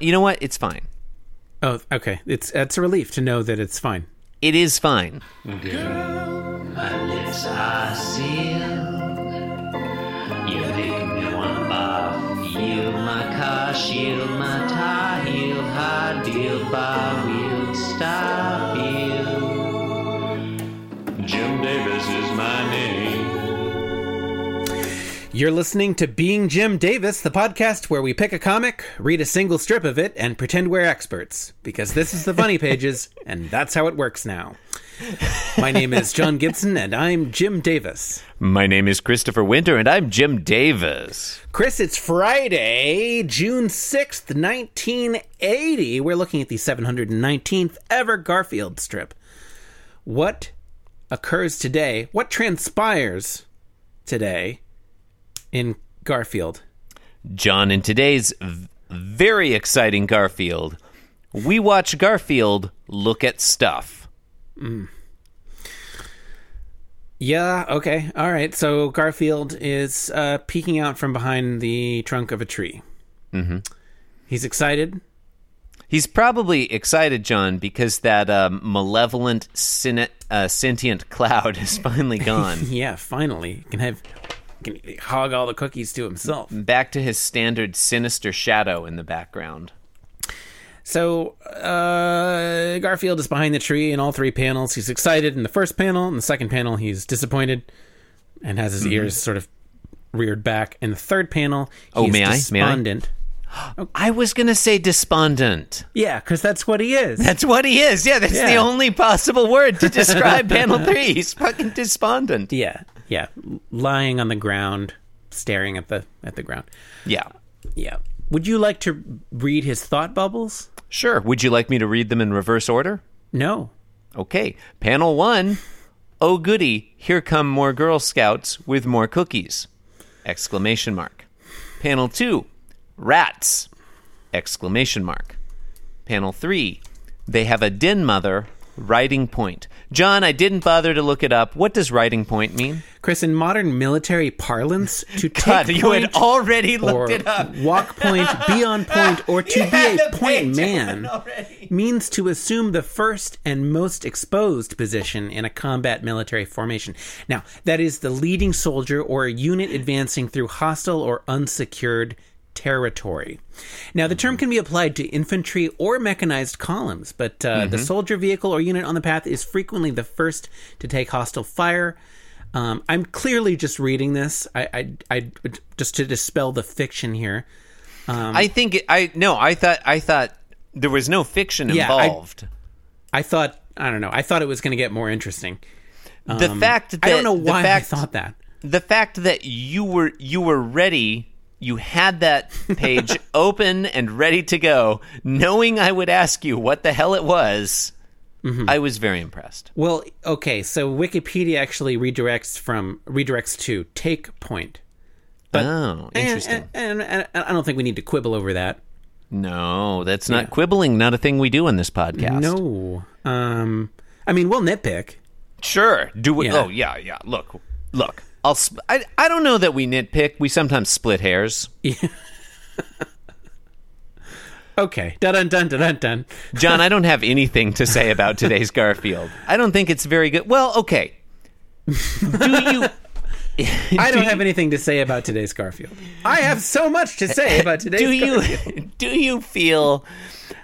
You know what? It's fine. Oh, okay. It's it's a relief to know that it's fine. It is fine. My lips are sealed. You make me wanna barf. Yield my car, shield my tie, heel, hard deal, bar wheel, stop You're listening to Being Jim Davis, the podcast where we pick a comic, read a single strip of it, and pretend we're experts. Because this is the funny pages, and that's how it works now. My name is John Gibson, and I'm Jim Davis. My name is Christopher Winter, and I'm Jim Davis. Chris, it's Friday, June 6th, 1980. We're looking at the 719th ever Garfield strip. What occurs today? What transpires today in Garfield? John, in today's v- very exciting Garfield, we watch Garfield look at stuff. Yeah, okay. All right. So Garfield is uh, peeking out from behind the trunk of a tree. Mm-hmm. He's excited. He's probably excited, John, because that um, malevolent sin- uh, sentient cloud is finally gone. Yeah, finally. He can have can hog all the cookies to himself. Back to his standard sinister shadow in the background. So uh, Garfield is behind the tree in all three panels. He's excited in the first panel. In the second panel, he's disappointed and has his ears sort of reared back. In the third panel, Oh, he's may I? May I? I was going to say despondent. Yeah, because that's what he is. That's what he is. Yeah, that's the only possible word to describe panel three. He's fucking despondent. yeah, yeah, lying on the ground, staring at the at the ground. Yeah. Yeah. Would you like to read his thought bubbles? Sure. Would you like me to read them in reverse order? No. Okay. Panel one. Oh goody, here come more Girl Scouts with more cookies. Exclamation mark. Panel two. Rats. Exclamation mark. Panel three. They have a den mother. Riding point. John, I didn't bother to look it up. What does riding point mean? Chris, in modern military parlance, to God, take you had already looked it up. walk point, be on point, or to be a point man means to assume the first and most exposed position in a combat military formation. Now, that is the leading soldier or a unit advancing through hostile or unsecured territory. Now, the term can be applied to infantry or mechanized columns, but uh, Mm-hmm. the soldier vehicle or unit on the path is frequently the first to take hostile fire. Um, I'm clearly just reading this. I, I, I just to dispel the fiction here. I think I no. I thought I thought there was no fiction Yeah, I- involved. I thought I don't know. I thought it was going to get more interesting. the fact that I don't know why fact, I thought that. the fact that you were you were ready you had that page open and ready to go knowing i would ask you what the hell it was Mm-hmm. i was very impressed Well, okay, so Wikipedia actually redirects from redirects to take point. oh interesting and, and, and I don't think we need to quibble over that. no that's not quibbling not a thing we do on this podcast No. Um I mean, we'll nitpick. sure do we Yeah. oh yeah yeah look look i'll sp- I, I don't know that we nitpick we sometimes split hairs Yeah. Okay. Dun dun dun dun dun. John, I don't have anything to say about today's Garfield. I don't think it's very good. Well, okay. Do you I don't have anything to say about today's Garfield. I have so much to say about today's do you Garfield. do you feel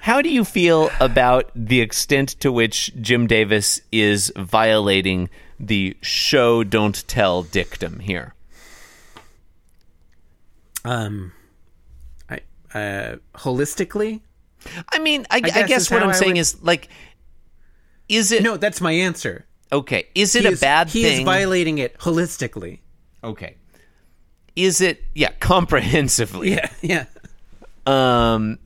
how do you feel about the extent to which Jim Davis is violating the show don't tell dictum here? Um I uh holistically? I mean, I, I guess guess, what I'm I saying would- is like is it No, that's my answer. okay? Is it He a is- bad he thing? is violating it holistically. okay. Is it yeah, comprehensively. Yeah, yeah. um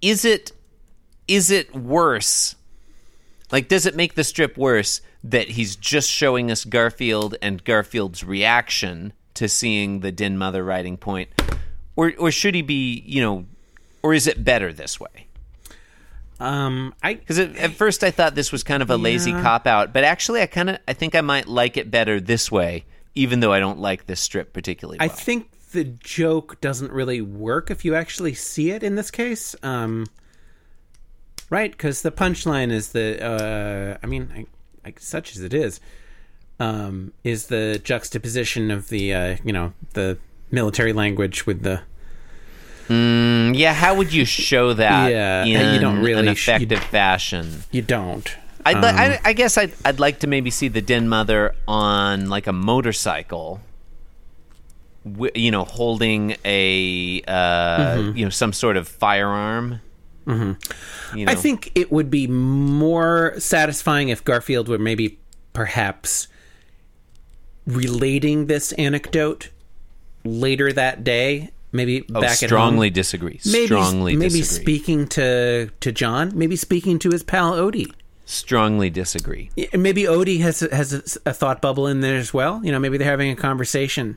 is it is it worse like does it make the strip worse that he's just showing us garfield and garfield's reaction to seeing the den mother riding point or or should he be you know or is it better this way Um I because at first i thought this was kind of a lazy cop out but actually i kind of i think i might like it better this way even though i don't like this strip particularly I think the joke doesn't really work if you actually see it in this case. Um, right? Because the punchline is the, uh, I mean, I, I, such as it is, um, is the juxtaposition of the, uh, you know, the military language with the. Mm, yeah, how would you show that? Yeah, in you don't really an sh- you- effective fashion. You don't. I'd, li- Um, I, I guess I'd, I'd like to maybe see the den mother on like a motorcycle, you know, holding a uh, you know some sort of firearm. Mm-hmm. You know, I think it would be more satisfying if Garfield were maybe perhaps relating this anecdote later that day, maybe oh, back at strongly home. disagree. Maybe, strongly maybe disagree. speaking to to John, maybe speaking to his pal Odie. strongly disagree. Maybe Odie has has a, a thought bubble in there as well. You know, maybe they're having a conversation.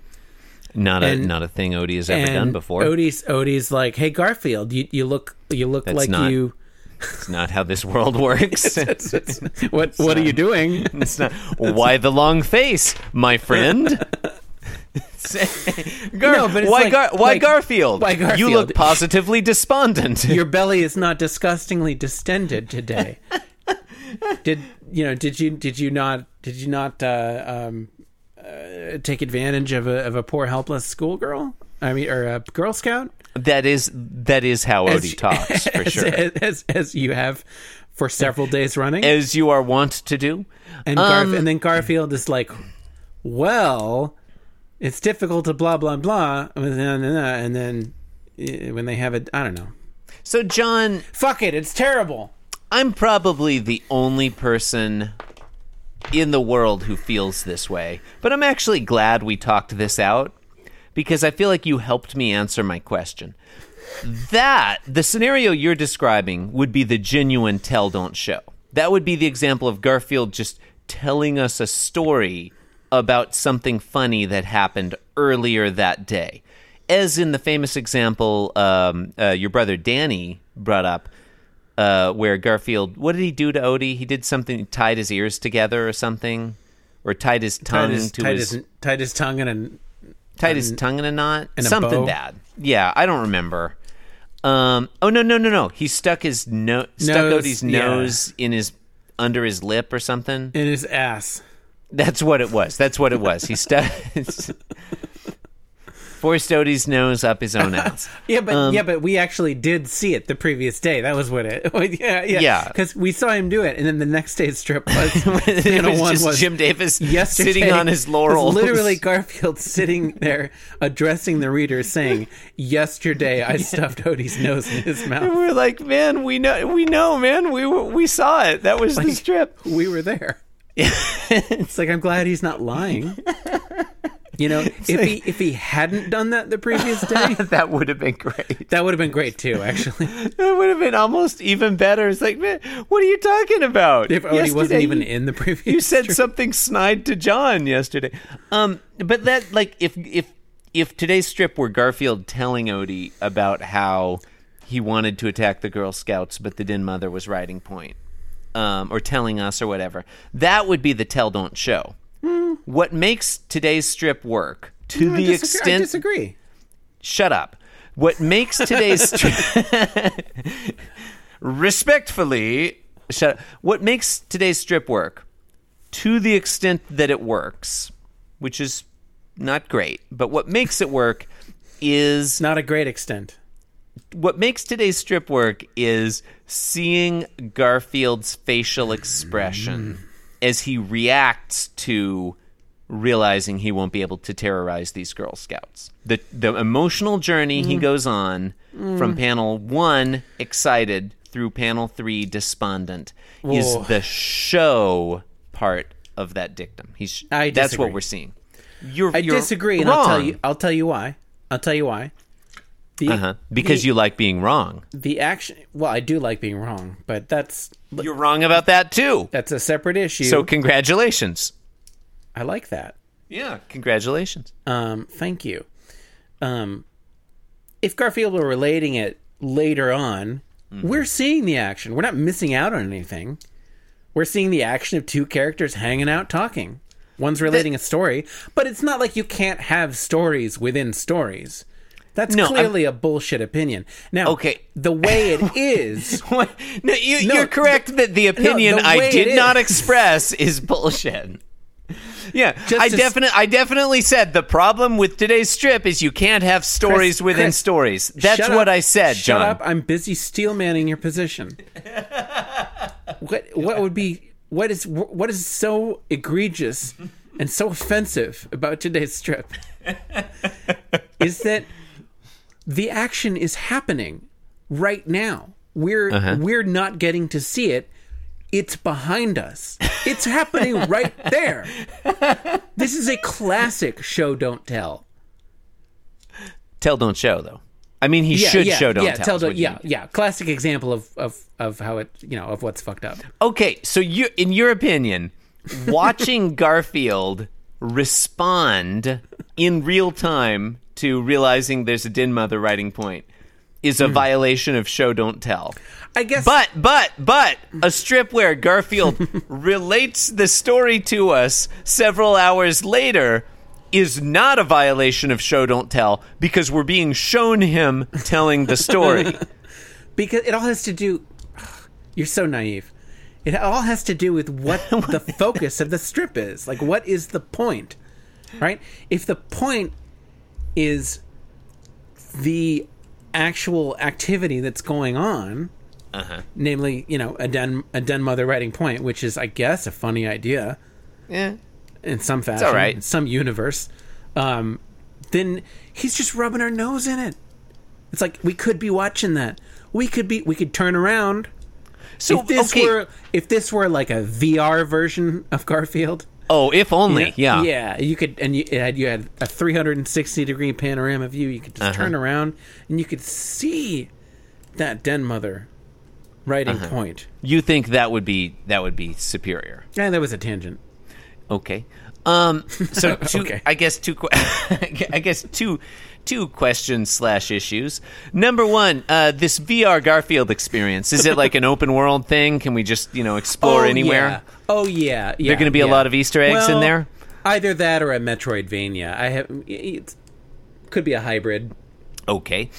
Not a not a thing Odie has ever done before. Odie's Odie's like, "Hey Garfield, you, you look you look That's like not- you. It's not how this world works. what what are you doing?" It's not. Why the long face, my friend? Gar- No, but it's why, like- Gar- why like- Garfield? why Garfield? You look positively despondent. your belly is not disgustingly distended today. did you know? Did you did you not did you not uh, um, uh, take advantage of a of a poor helpless schoolgirl? I mean, or a Girl Scout? that is that is how As- Odie talks for as, sure, as, as you have for several days running, as you are wont to do. and Garf- um, and then Garfield is like, well. It's difficult to blah blah blah, and then uh, when they have it, I don't know. So, John, Fuck it, it's terrible. I'm probably the only person in the world who feels this way, but I'm actually glad we talked this out because I feel like you helped me answer my question. That, the scenario you're describing, would be the genuine tell don't show. That would be the example of Garfield just telling us a story about something funny that happened earlier that day. As in the famous example um, uh, your brother Danny brought up, uh, where Garfield, what did he do to Odie? He did something, tied his ears together or something, or tied his tongue Tied his, to tied his, his, tied his tongue in a tied his tongue in a knot, in a something bow? bad. Yeah, I don't remember. Um, oh no, no, no, no! He stuck his no, stuck Nose, Odie's yeah. nose in his under his lip or something. in his ass. That's what it was. That's what it was. He stuck forced Odie's nose up his own ass. Yeah, but Um, yeah, but we actually did see it the previous day. That was what it. yeah, yeah, Yeah. Because we saw him do it, and then the next day's strip was it was one just was Jim Davis yesterday sitting on his was laurels. literally, Garfield sitting there addressing the reader, saying, "Yesterday, I stuffed Odie's nose in his And mouth. we're like, man, we know, we know, man, we we saw it. That was the strip. We were there." it's like I'm glad he's not lying. You know, if he if he hadn't done that the previous day, that would have been great. that would have been great too. Actually, That would have been almost even better. It's like, man, what are you talking about? if Odie wasn't even in the previous, You said something snide to John yesterday. Um, but that like if if if today's strip were Garfield telling Odie about how he wanted to attack the Girl Scouts, but the Den Mother was riding point, um, or telling us or whatever, that would be the tell don't show. What makes today's strip work to I the disagree- I extent disagree. shut up. What makes today's strip respectfully shut up. What makes today's strip work to the extent that it works, which is not great, but what makes it work is Not a great extent. what makes today's strip work is seeing Garfield's facial expression mm. As he reacts to realizing he won't be able to terrorize these Girl Scouts. The the emotional journey he mm. goes on from mm. panel 1 excited through panel 3 despondent is the show part of that dictum. He's I that's disagree. what we're seeing. You're I you're disagree, and I'll tell you. I'll tell you why. I'll tell you why. The, Uh-huh. Because the, you like being wrong. the action. Well, I do like being wrong, but that's You're wrong about that too. that's a separate issue. So congratulations. I like that. Yeah, congratulations. Um, thank you. Um, if Garfield were relating it later on, Mm-hmm. we're seeing the action. We're not missing out on anything. We're seeing the action of two characters hanging out talking. One's relating a story, but it's not like you can't have stories within stories. That's No, I'm- clearly a bullshit opinion. Now, Okay. the way it is, No, you, No, you're correct that the opinion the I did not express is bullshit. Yeah, Just I definitely, I definitely said the problem with today's strip is you can't have stories Chris, within Chris, stories. That's what up, I said, Shut John. up! I'm busy steel manning your position. what what would be what is what is so egregious and so offensive about today's strip is that the action is happening right now. We're Uh-huh. we're not getting to see it. It's behind us. It's happening right there. This is a classic show don't tell. Tell, don't show, though. I mean, he should show, don't yeah, tell. Tell, don't, yeah, mean. yeah. Classic example of, of of how it you know of what's fucked up. Okay, so you, in your opinion, watching Garfield respond in real time to realizing there's a Den Mother riding point is a hmm. violation of show, don't tell. I guess, But but but a strip where Garfield relates the story to us several hours later is not a violation of show don't tell because we're being shown him telling the story. because it all has to do. You're so naive. It all has to do with what the focus of the strip is. Like, what is the point, right? If the point is the actual activity that's going on, namely, you know, a den a den mother riding point, which is, I guess, a funny idea. yeah. in some fashion, all right. in some universe, um, then he's just rubbing our nose in it. It's like we could be watching that. We could be. We could turn around. So if this okay. were, if this were like a VR version of Garfield, oh, if only. Yeah. yeah, you could, and you had you had a 360 degree panorama view. You could just Uh-huh. turn around and you could see that den mother riding Uh-huh. point. You think that would be that would be superior? Yeah, that was a tangent. Okay. Um. So two, Okay. I guess two. I guess two. Two questions slash issues. Number one, uh, this VR Garfield experience is it like an open world thing? Can we just you know explore oh, anywhere? Yeah. Oh yeah, yeah. There gonna be a lot of Easter eggs in there? Either that or a Metroidvania. I have it could be a hybrid. Okay.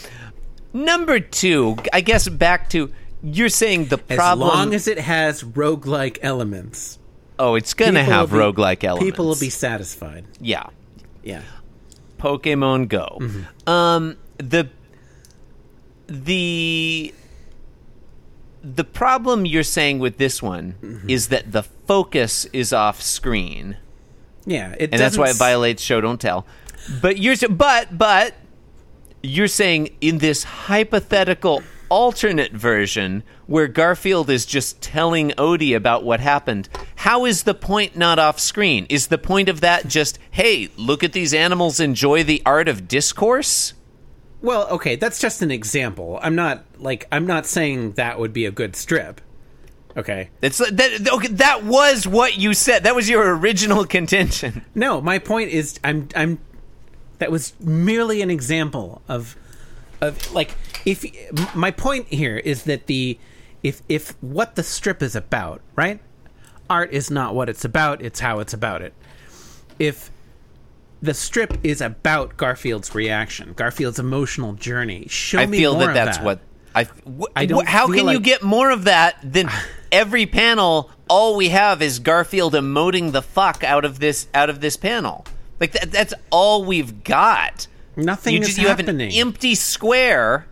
Number two, I guess back to you're saying the problem. As long as it has roguelike elements, oh, it's gonna have will be- roguelike elements. People will be satisfied. yeah. Yeah. Pokemon Go. Mm-hmm. Um, the the the problem you're saying with this one Mm-hmm. is that the focus is off screen, Yeah. It and that's why it violates show don't tell. But you're but but you're saying in this hypothetical alternate version where Garfield is just telling Odie about what happened, how is the point not off screen? Is the point of that just, hey, look at these animals enjoy the art of discourse? Well, okay, that's just an example. I'm not like I'm not saying that would be a good strip. Okay. That's uh, that okay, that was what you said. That was your original contention. No, my point is I'm I'm that was merely an example of of like if my point here is that the if if what the strip is about, right? Art is not what it's about, it's how it's about it. If the strip is about Garfield's reaction, Garfield's emotional journey. Show I me feel more that that's that. That's what I wh- I don't wh- how can you get more of that than every panel all we have is Garfield emoting the fuck out of this out of this panel. Like that, that's all we've got. Nothing you is just you have an empty square.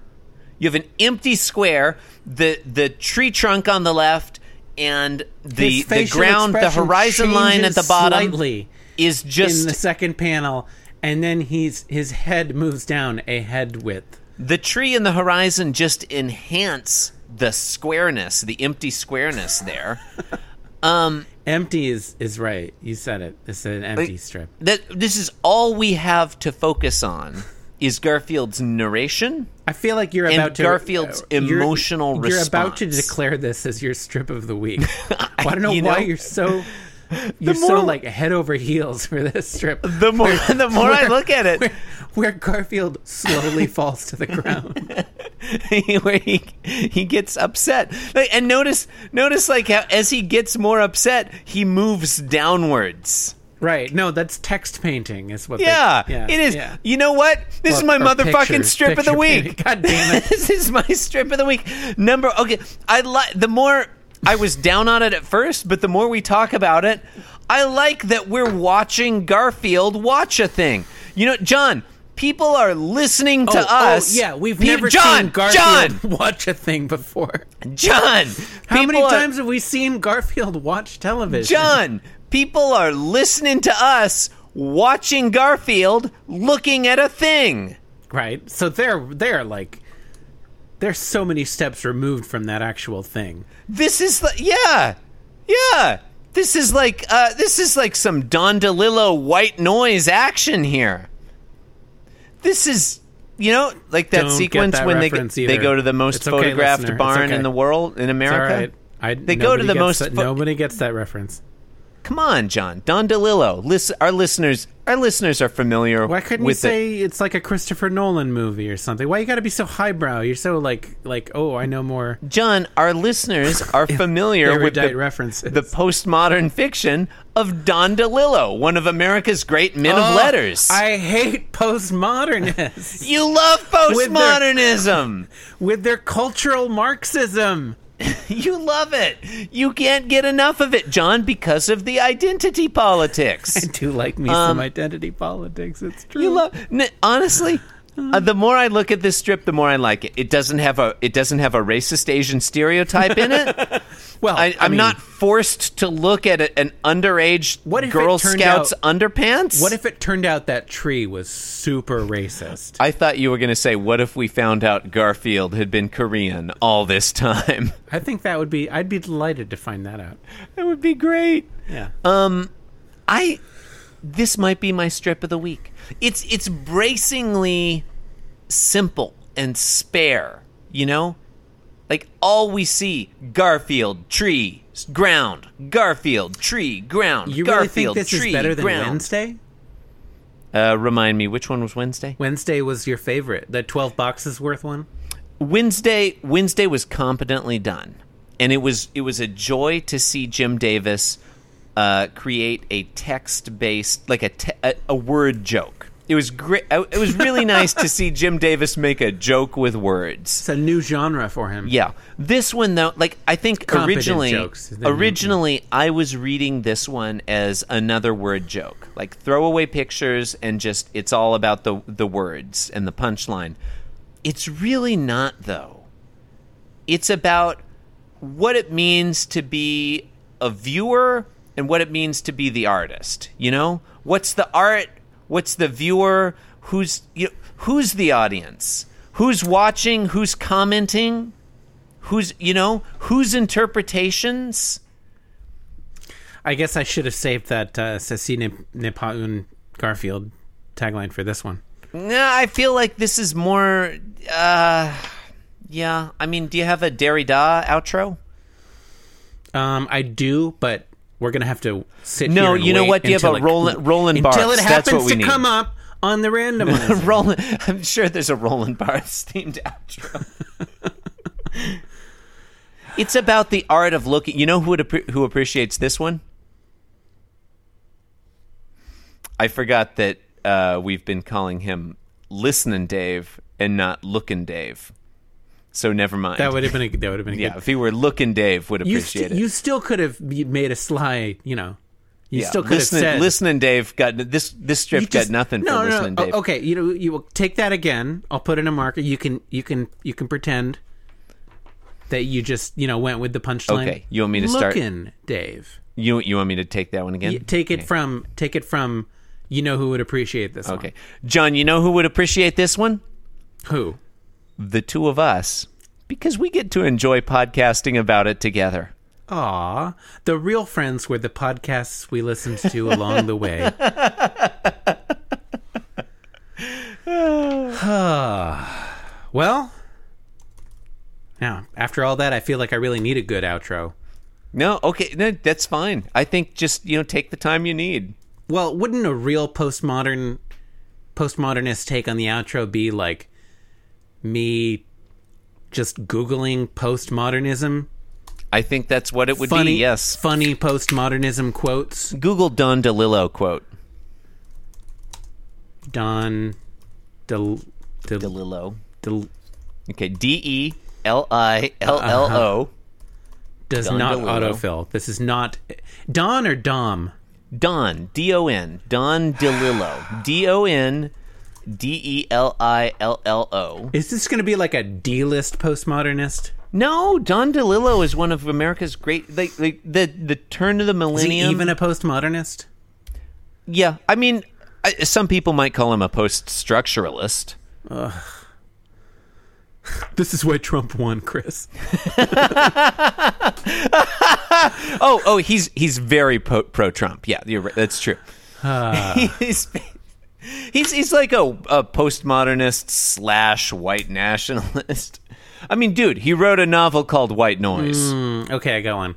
You have an empty square. The the tree trunk on the left and the the ground, the horizon line at the bottom slightly is just in the second panel, and then he's his head moves down a head width. the tree and the horizon just enhance the squareness, the empty squareness there. um, Empty is is right. You said it. It's an empty strip. that this is all we have to focus on is Garfield's narration. I feel like you're about to Garfield's uh, you're- emotional You're about to declare this as your strip of the week. I don't know you why know, you're so you're so like head over heels for this strip. The more the more I look at it, where, where Garfield slowly falls to the ground. where he he gets upset. Like, and notice notice like how as he gets more upset, he moves downwards. Right. No, that's text painting. Is what? Yeah, they, yeah it is. Yeah. You know what? This is my motherfucking pictures, strip of the week. painting. God damn it. this is my strip of the week. Number okay. I like the more I was down on it at first, but the more we talk about it, I like that we're watching Garfield watch a thing. You know, John. People are listening to Oh, oh, us. yeah, we've Pe- never John, seen Garfield John, watch a thing before. John. How many are- times have we seen Garfield watch television? John, people are listening to us watching Garfield looking at a thing. Right. So they're they're like they're so many steps removed from that actual thing. This is like, yeah, yeah. This is like, uh, this is like some Don DeLillo white noise action here. This is, you know, like that Don't sequence that when they they go to the most It's photographed. It's barn okay. in the world in America. right. I, They go to the most that- fo- nobody gets that reference. Come on, John. Don DeLillo. Listen, our listeners, our listeners are familiar. With. Why couldn't you it. say it's like a Christopher Nolan movie or something? Why you got to be so highbrow? You're so like like oh I know more John, our listeners are familiar with the, references. the postmodern fiction of Don DeLillo, one of America's great men Oh, of letters. I hate postmodernists you love With their- postmodernism. with their cultural Marxism. you love it. You can't get enough of it, John, because of the identity politics. I do like me some identity politics. It's true. Um, You love honestly. Uh, the more I look at this strip, the more I like it. It doesn't have a it doesn't have a racist Asian stereotype in it. well, I, I'm mean, not forced to look at a, an underage What Girl Scouts out- underpants. What if it turned out that tree was super racist? I thought you were going to say, "What if we found out Garfield had been Korean all this time?" I think that would be. I'd be delighted to find that out. that would be great. Yeah. Um, I this might be my strip of the week. It's it's bracingly simple and spare. You know, like all we see: Garfield, tree, ground. Garfield, tree, ground. you really think Garfield, this tree, is better than ground. Wednesday? Uh, remind me, which one was Wednesday? Wednesday was your favorite. The twelve boxes worth one. Wednesday Wednesday was competently done, and it was it was a joy to see Jim Davis uh, create a text based like a, te- a a word joke. It was great. It was really nice to see Jim Davis make a joke with words. It's a new genre for him. Yeah, this one though, like I think Competent originally, jokes. They're new. originally I was reading this one as another word joke, like throwaway pictures and just it's all about the the words and the punchline. It's really not though. It's about what it means to be a viewer and what it means to be the artist. You know, what's the art? What's the viewer? Who's you know, who's the audience? Who's watching? Who's commenting? Who's you know whose interpretations? I guess I should have saved that uh, Ceci ne pas un Garfield tagline for this one. Nah, I feel like this is more. uh Yeah, I mean, do you have a Derrida outro? Um, I do, but we're gonna have to sit. No, you know what? Do you have a it- Roland- Roland until Barthes. it That's happens to need. come up on the randomizer. Roland, I'm sure there's a Roland Barthes themed outro. it's about the art of looking. You know who would appre- who appreciates this one? I forgot that uh, we've been calling him listening Dave and not looking Dave. So never mind. that would have been a, that would have been a yeah, good. if he were looking Dave, would You, appreciate st- it. you still could have made a sly, you know. You yeah, still could listening, have said listening Dave got this. This strip you got nothing no, for no, listening no. Dave. Okay, you know, you will take that again. I'll put in a marker. You can, you can, you can pretend that you just, you know, went with the punchline. Okay, you want me to start- Looking, Dave. You you want me to take that one again? Y- Take it from, take it from. You know who would appreciate this? Okay, John. You know who would appreciate this one? one. Who? The two of us because we get to enjoy podcasting about it together. Aw, the real friends were the podcasts we listened to along the way. well, now after all that, I feel like I really need a good outro. No, okay, no, that's fine. I think just you know take the time you need. Well, wouldn't a real postmodern postmodernist take on the outro be like me just googling postmodernism I think that's what it would funny, be. Yes. funny postmodernism quotes. Google Don DeLillo quote. Don Del, Del, DeLillo. Del- Okay. D E L I L L O. Uh-huh. does Don not DeLillo. autofill. This is not Don or Dom. Don. D O N. Don DeLillo. D O N D E L I L L O. Is this going to be like a D-list postmodernist? No, Don DeLillo is one of America's great. Like, like the the turn of the Is he millennium. even a postmodernist? yeah, I mean, I, some people might call him a post-structuralist. This is why Trump won, Chris. Oh, oh, he's he's very po- pro-Trump. Yeah, you're right. That's true. Ah. he's, he's he's like a, a postmodernist slash white nationalist. I mean, dude, he wrote a novel called White Noise. Mm, okay, go on.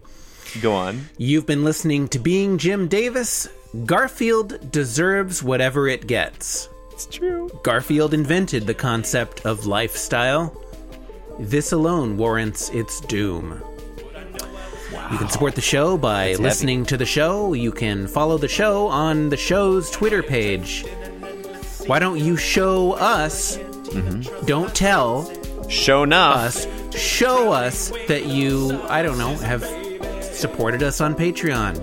Go on. You've been listening to Being Jim Davis. Garfield deserves whatever it gets. It's true. Garfield invented the concept of lifestyle. This alone warrants its doom. You can support the show by listening to the show. You can follow the show on the show's Twitter page. Why don't you show us? Mm-hmm. Don't tell Show us. Show us that you, I don't know, have supported us on Patreon.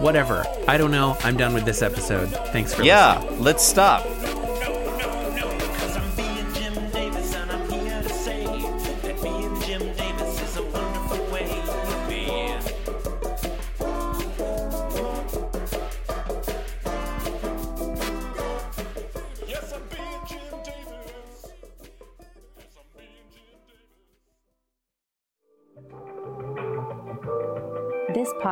Whatever. I don't know. I'm done with this episode. Thanks for Yeah, let's stop.